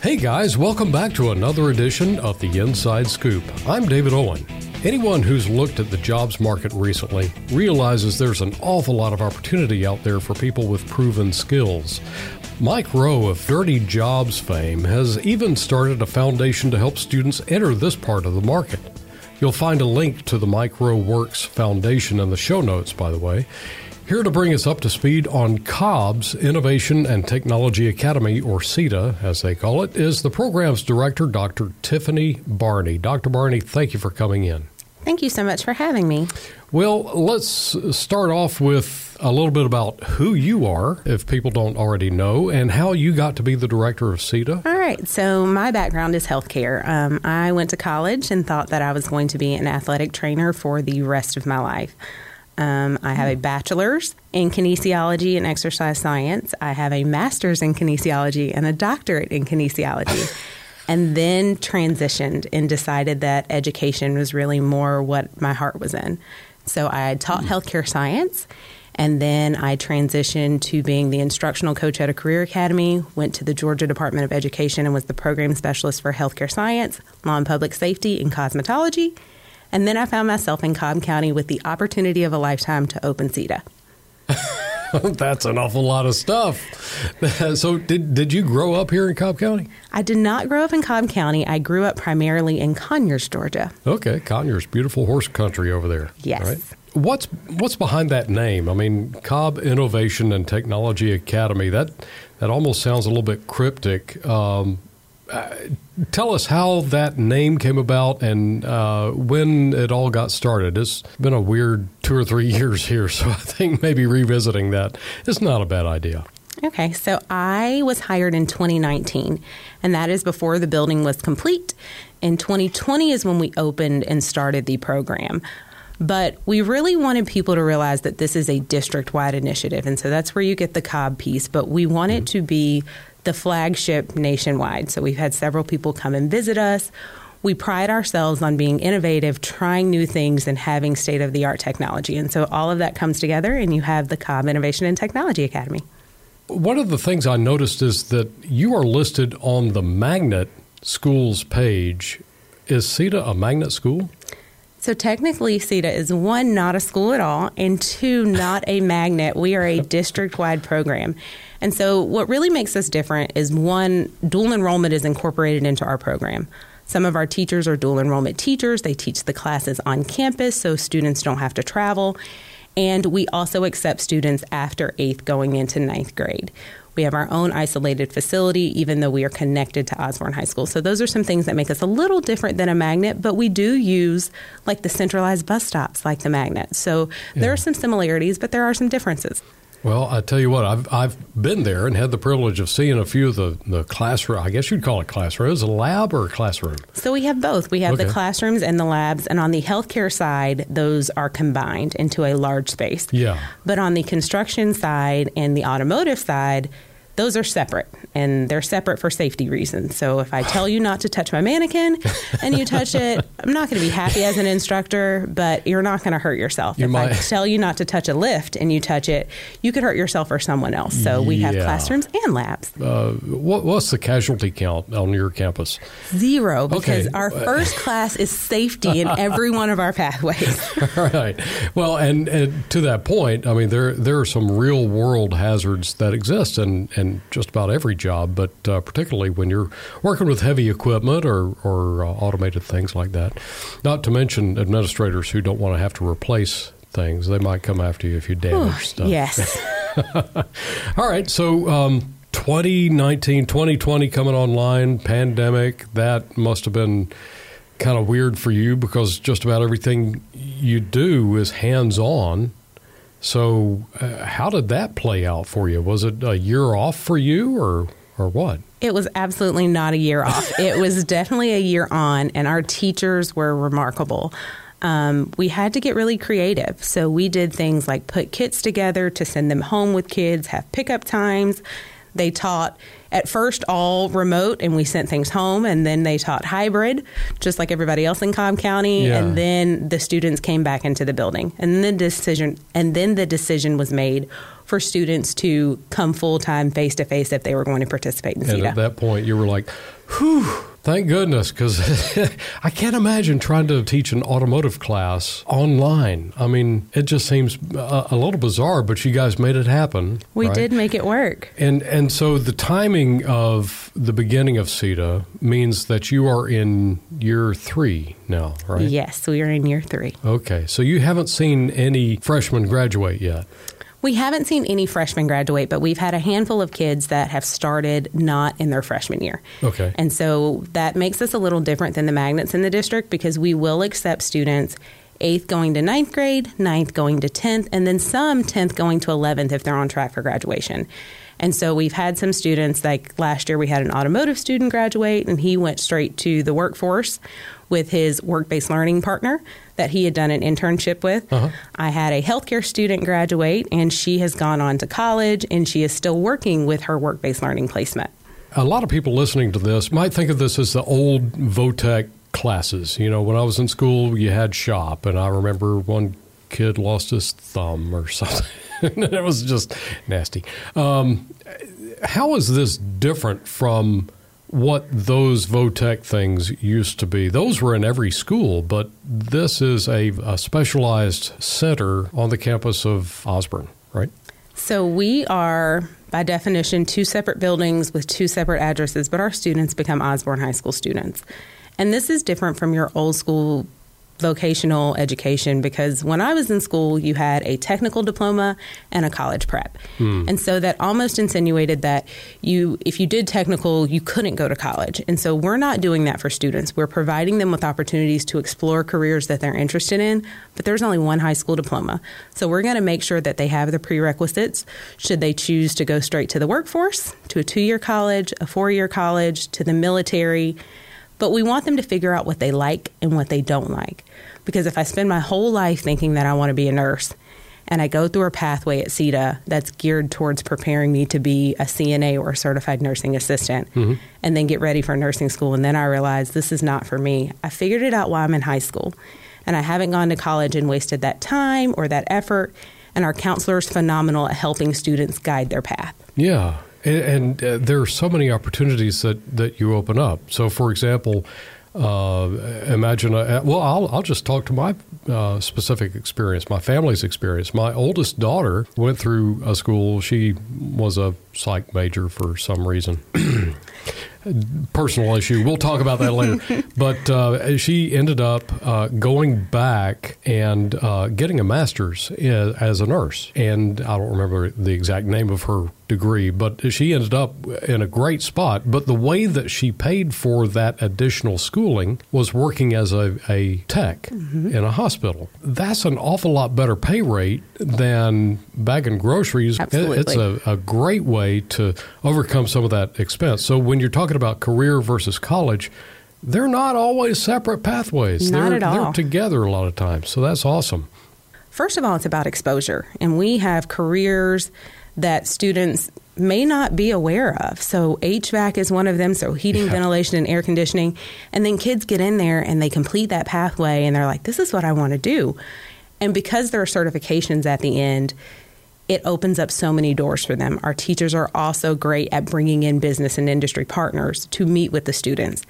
Hey guys, welcome back to another edition of the Inside Scoop. I'm David Owen. Anyone who's looked at the jobs market recently realizes there's an awful lot of opportunity out there for people with proven skills. Mike Rowe of Dirty Jobs fame has even started a foundation to help students enter this part of the market. You'll find a link to the Mike Rowe Works Foundation in the show notes, by the way. Here to bring us up to speed on Cobb's Innovation and Technology Academy, or CITA as they call it, is the program's director, Dr. Tiffany Barney. Dr. Barney, thank you for coming in. Thank you so much for having me. Well, let's start off with a little bit about who you are, if people don't already know, and how you got to be the director of CITA. All right. So, my background is healthcare. Um, I went to college and thought that I was going to be an athletic trainer for the rest of my life. Um, I have a bachelor's in kinesiology and exercise science. I have a master's in kinesiology and a doctorate in kinesiology. and then transitioned and decided that education was really more what my heart was in. So I taught mm. healthcare science. And then I transitioned to being the instructional coach at a career academy, went to the Georgia Department of Education and was the program specialist for healthcare science, law and public safety, and cosmetology. And then I found myself in Cobb County with the opportunity of a lifetime to open CITA. That's an awful lot of stuff. so, did did you grow up here in Cobb County? I did not grow up in Cobb County. I grew up primarily in Conyers, Georgia. Okay, Conyers, beautiful horse country over there. Yes. Right? What's what's behind that name? I mean, Cobb Innovation and Technology Academy. That that almost sounds a little bit cryptic. Um, uh, tell us how that name came about and uh, when it all got started. It's been a weird two or three years here, so I think maybe revisiting that is not a bad idea. Okay, so I was hired in 2019, and that is before the building was complete. In 2020 is when we opened and started the program. But we really wanted people to realize that this is a district wide initiative. And so that's where you get the Cobb piece. But we want it to be the flagship nationwide. So we've had several people come and visit us. We pride ourselves on being innovative, trying new things, and having state of the art technology. And so all of that comes together, and you have the Cobb Innovation and Technology Academy. One of the things I noticed is that you are listed on the magnet schools page. Is CITA a magnet school? So technically, CITA is one, not a school at all, and two, not a magnet. We are a district wide program. And so, what really makes us different is one, dual enrollment is incorporated into our program. Some of our teachers are dual enrollment teachers. They teach the classes on campus so students don't have to travel. And we also accept students after eighth going into ninth grade. We have our own isolated facility, even though we are connected to Osborne High School. So those are some things that make us a little different than a magnet, but we do use like the centralized bus stops like the magnet. So yeah. there are some similarities, but there are some differences. Well, I tell you what, I've I've been there and had the privilege of seeing a few of the, the classroom. I guess you'd call it classroom. Is a lab or a classroom? So we have both. We have okay. the classrooms and the labs, and on the healthcare side, those are combined into a large space. Yeah. But on the construction side and the automotive side, those are separate and they're separate for safety reasons. So if I tell you not to touch my mannequin and you touch it, I'm not going to be happy as an instructor, but you're not going to hurt yourself. You if might. I tell you not to touch a lift and you touch it, you could hurt yourself or someone else. So we have classrooms and labs. Uh, what, what's the casualty count on your campus? Zero, because okay. our first class is safety in every one of our pathways. All right. Well, and, and, to that point, I mean, there there are some real world hazards that exist, and and in just about every job, but uh, particularly when you're working with heavy equipment or, or uh, automated things like that. Not to mention administrators who don't want to have to replace things. They might come after you if you damage Ooh, stuff. Yes. All right. So, um, 2019, 2020 coming online, pandemic, that must have been kind of weird for you because just about everything you do is hands on. So, uh, how did that play out for you? Was it a year off for you, or or what? It was absolutely not a year off. it was definitely a year on, and our teachers were remarkable. Um, we had to get really creative. So we did things like put kits together to send them home with kids, have pickup times. They taught at first all remote and we sent things home and then they taught hybrid just like everybody else in Cobb County yeah. and then the students came back into the building and then the decision and then the decision was made for students to come full time face to face if they were going to participate in And CITA. at that point, you were like, whew, thank goodness, because I can't imagine trying to teach an automotive class online. I mean, it just seems a, a little bizarre, but you guys made it happen. we right? did make it work. And and so the timing of the beginning of CITA means that you are in year three now, right? Yes, we are in year three. Okay, so you haven't seen any freshmen graduate yet. We haven't seen any freshmen graduate, but we've had a handful of kids that have started not in their freshman year. Okay. And so that makes us a little different than the magnets in the district because we will accept students eighth going to ninth grade, ninth going to 10th, and then some 10th going to 11th if they're on track for graduation. And so we've had some students, like last year we had an automotive student graduate, and he went straight to the workforce with his work based learning partner that he had done an internship with. Uh-huh. I had a healthcare student graduate, and she has gone on to college, and she is still working with her work based learning placement. A lot of people listening to this might think of this as the old Vo-Tech classes. You know, when I was in school, you had shop, and I remember one kid lost his thumb or something. it was just nasty. Um, how is this different from what those Vo-Tech things used to be? Those were in every school, but this is a, a specialized center on the campus of Osborne, right? So we are, by definition, two separate buildings with two separate addresses, but our students become Osborne High School students. And this is different from your old school vocational education because when I was in school, you had a technical diploma and a college prep. Hmm. And so that almost insinuated that you, if you did technical, you couldn't go to college. And so we're not doing that for students. We're providing them with opportunities to explore careers that they're interested in, but there's only one high school diploma. So we're going to make sure that they have the prerequisites should they choose to go straight to the workforce, to a two year college, a four year college, to the military. But we want them to figure out what they like and what they don't like. Because if I spend my whole life thinking that I want to be a nurse and I go through a pathway at CITA that's geared towards preparing me to be a CNA or a certified nursing assistant mm-hmm. and then get ready for nursing school, and then I realize this is not for me, I figured it out while I'm in high school. And I haven't gone to college and wasted that time or that effort. And our counselor is phenomenal at helping students guide their path. Yeah, and, and uh, there are so many opportunities that, that you open up. So, for example, uh, imagine a, well, I'll, I'll just talk to my uh, specific experience, my family's experience. My oldest daughter went through a school. She was a psych major for some reason. Personal issue. We'll talk about that later. but uh, she ended up uh, going back and uh, getting a master's i- as a nurse. And I don't remember the exact name of her degree, but she ended up in a great spot. But the way that she paid for that additional schooling was working as a, a tech in a hospital. That's an awful lot better pay rate than bagging groceries. Absolutely. It's a, a great way to overcome some of that expense. So when you're talking about career versus college, they're not always separate pathways. Not they're, at all. They're together a lot of times. So that's awesome. First of all, it's about exposure. And we have careers that students may not be aware of. So HVAC is one of them, so heating, Yeah. ventilation, and air conditioning. And then kids get in there and they complete that pathway and they're like, this is what I want to do. And because there are certifications at the end, it opens up so many doors for them. Our teachers are also great at bringing in business and industry partners to meet with the students.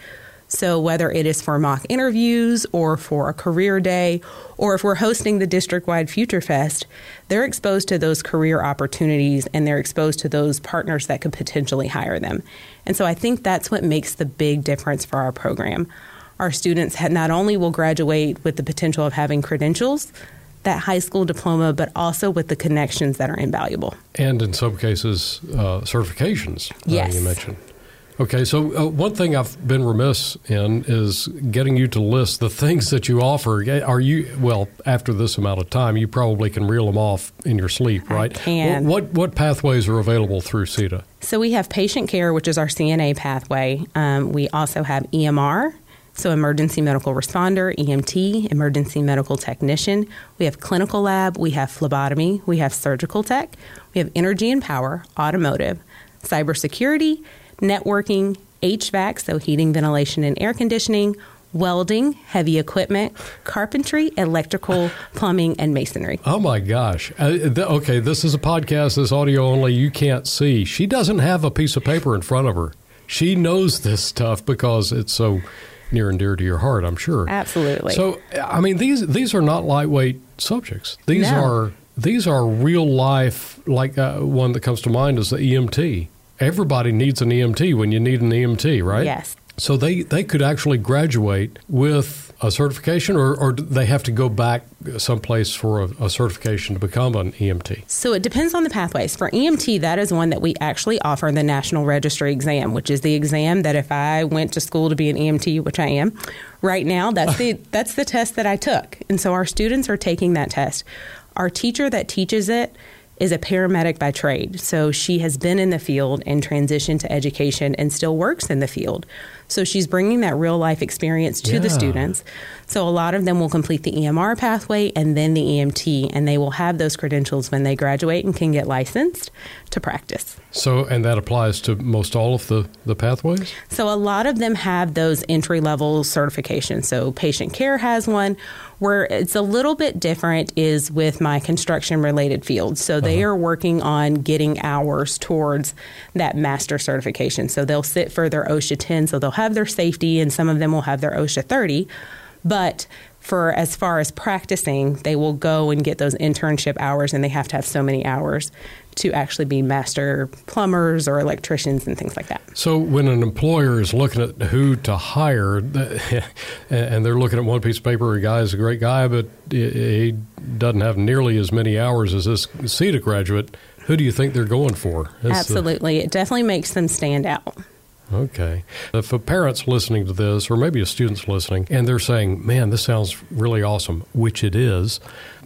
So, whether it is for mock interviews or for a career day, or if we're hosting the district wide Future Fest, they're exposed to those career opportunities and they're exposed to those partners that could potentially hire them. And so, I think that's what makes the big difference for our program. Our students not only will graduate with the potential of having credentials, that high school diploma, but also with the connections that are invaluable. And in some cases, uh, certifications. uh, Yes. you mentioned. Okay, so uh, one thing I've been remiss in is getting you to list the things that you offer. Are you well? After this amount of time, you probably can reel them off in your sleep, I right? can. What what, what pathways are available through CITA? So we have patient care, which is our CNA pathway. Um, we also have EMR, so emergency medical responder, EMT, emergency medical technician. We have clinical lab, we have phlebotomy, we have surgical tech, we have energy and power, automotive, cybersecurity, networking, HVAC, so heating, ventilation, and air conditioning, welding, heavy equipment, carpentry, electrical, plumbing, and masonry. Oh my gosh. Uh, th- okay, this is a podcast, this audio only. You can't see. She doesn't have a piece of paper in front of her. She knows this stuff because it's so near and dear to your heart, I'm sure. Absolutely. So, I mean, these these are not lightweight subjects. These No. are these are real life. Like uh, one that comes to mind is the EMT. Everybody needs an EMT when you need an EMT, right? Yes. So they, they could actually graduate with a certification, or, or do they have to go back someplace for a, a certification to become an EMT? So it depends on the pathways. For EMT, that is one that we actually offer the National Registry exam, which is the exam that if I went to school to be an EMT, which I am, right now that's the that's the test that I took. And so our students are taking that test. Our teacher that teaches it is a paramedic by trade. So she has been in the field and transitioned to education and still works in the field. So she's bringing that real life experience to the students. So a lot of them will complete the EMR pathway and then the EMT, and they will have those credentials when they graduate and can get licensed to practice. So, and that applies to most all of the, the pathways? So a lot of them have those entry level certifications. So patient care has one. Where it's a little bit different is with my construction related field. So they uh-huh. are working on getting hours towards that master certification. So they'll sit for their OSHA 10, so they'll have their safety, and some of them will have their OSHA 30. But for as far as practicing, they will go and get those internship hours, and they have to have so many hours to actually be master plumbers or electricians and things like that. So, when an employer is looking at who to hire, and they're looking at one piece of paper, a guy is a great guy, but he doesn't have nearly as many hours as this CITA graduate, who do you think they're going for? The- Absolutely. It definitely makes them stand out. Okay. If a parent's listening to this, or maybe a student's listening, and they're saying, man, this sounds really awesome, which it is,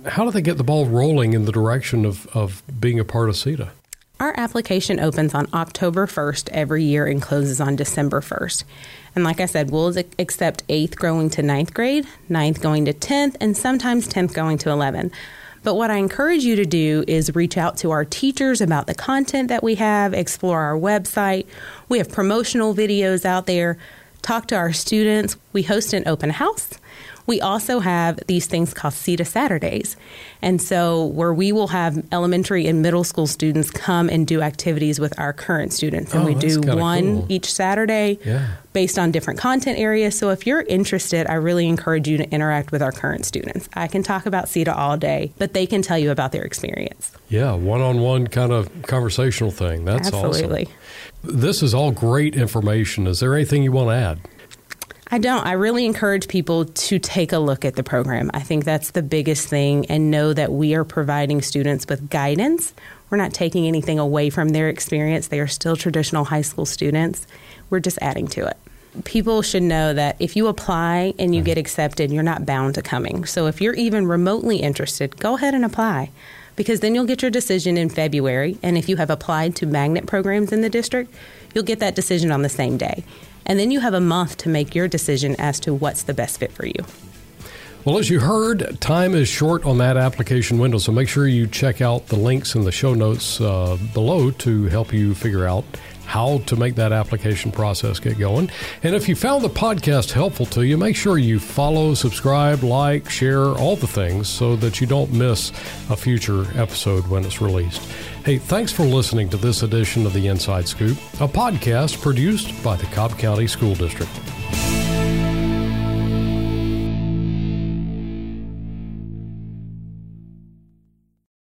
how do they get the ball rolling in the direction of, of being a part of CITA? Our application opens on October 1st every year and closes on December 1st. And like I said, we'll accept 8th going to ninth grade, ninth going to 10th, and sometimes 10th going to 11. But what I encourage you to do is reach out to our teachers about the content that we have, explore our website. We have promotional videos out there. Talk to our students. We host an open house. We also have these things called CITA Saturdays. And so, where we will have elementary and middle school students come and do activities with our current students. And Oh, we do one cool. each Saturday Yeah. based on different content areas. So, if you're interested, I really encourage you to interact with our current students. I can talk about CITA all day, but they can tell you about their experience. Yeah, one on one kind of conversational thing. That's Absolutely. awesome. This is all great information. Is there anything you want to add? I don't. I really encourage people to take a look at the program. I think that's the biggest thing and know that we are providing students with guidance. We're not taking anything away from their experience. They are still traditional high school students. We're just adding to it. People should know that if you apply and you get accepted, you're not bound to coming. So if you're even remotely interested, go ahead and apply because then you'll get your decision in February. And if you have applied to magnet programs in the district, you'll get that decision on the same day. And then you have a month to make your decision as to what's the best fit for you. Well, as you heard, time is short on that application window, so make sure you check out the links in the show notes uh, below to help you figure out how to make that application process get going. And if you found the podcast helpful to you, make sure you follow, subscribe, like, share, all the things so that you don't miss a future episode when it's released. Hey, thanks for listening to this edition of The Inside Scoop, a podcast produced by the Cobb County School District.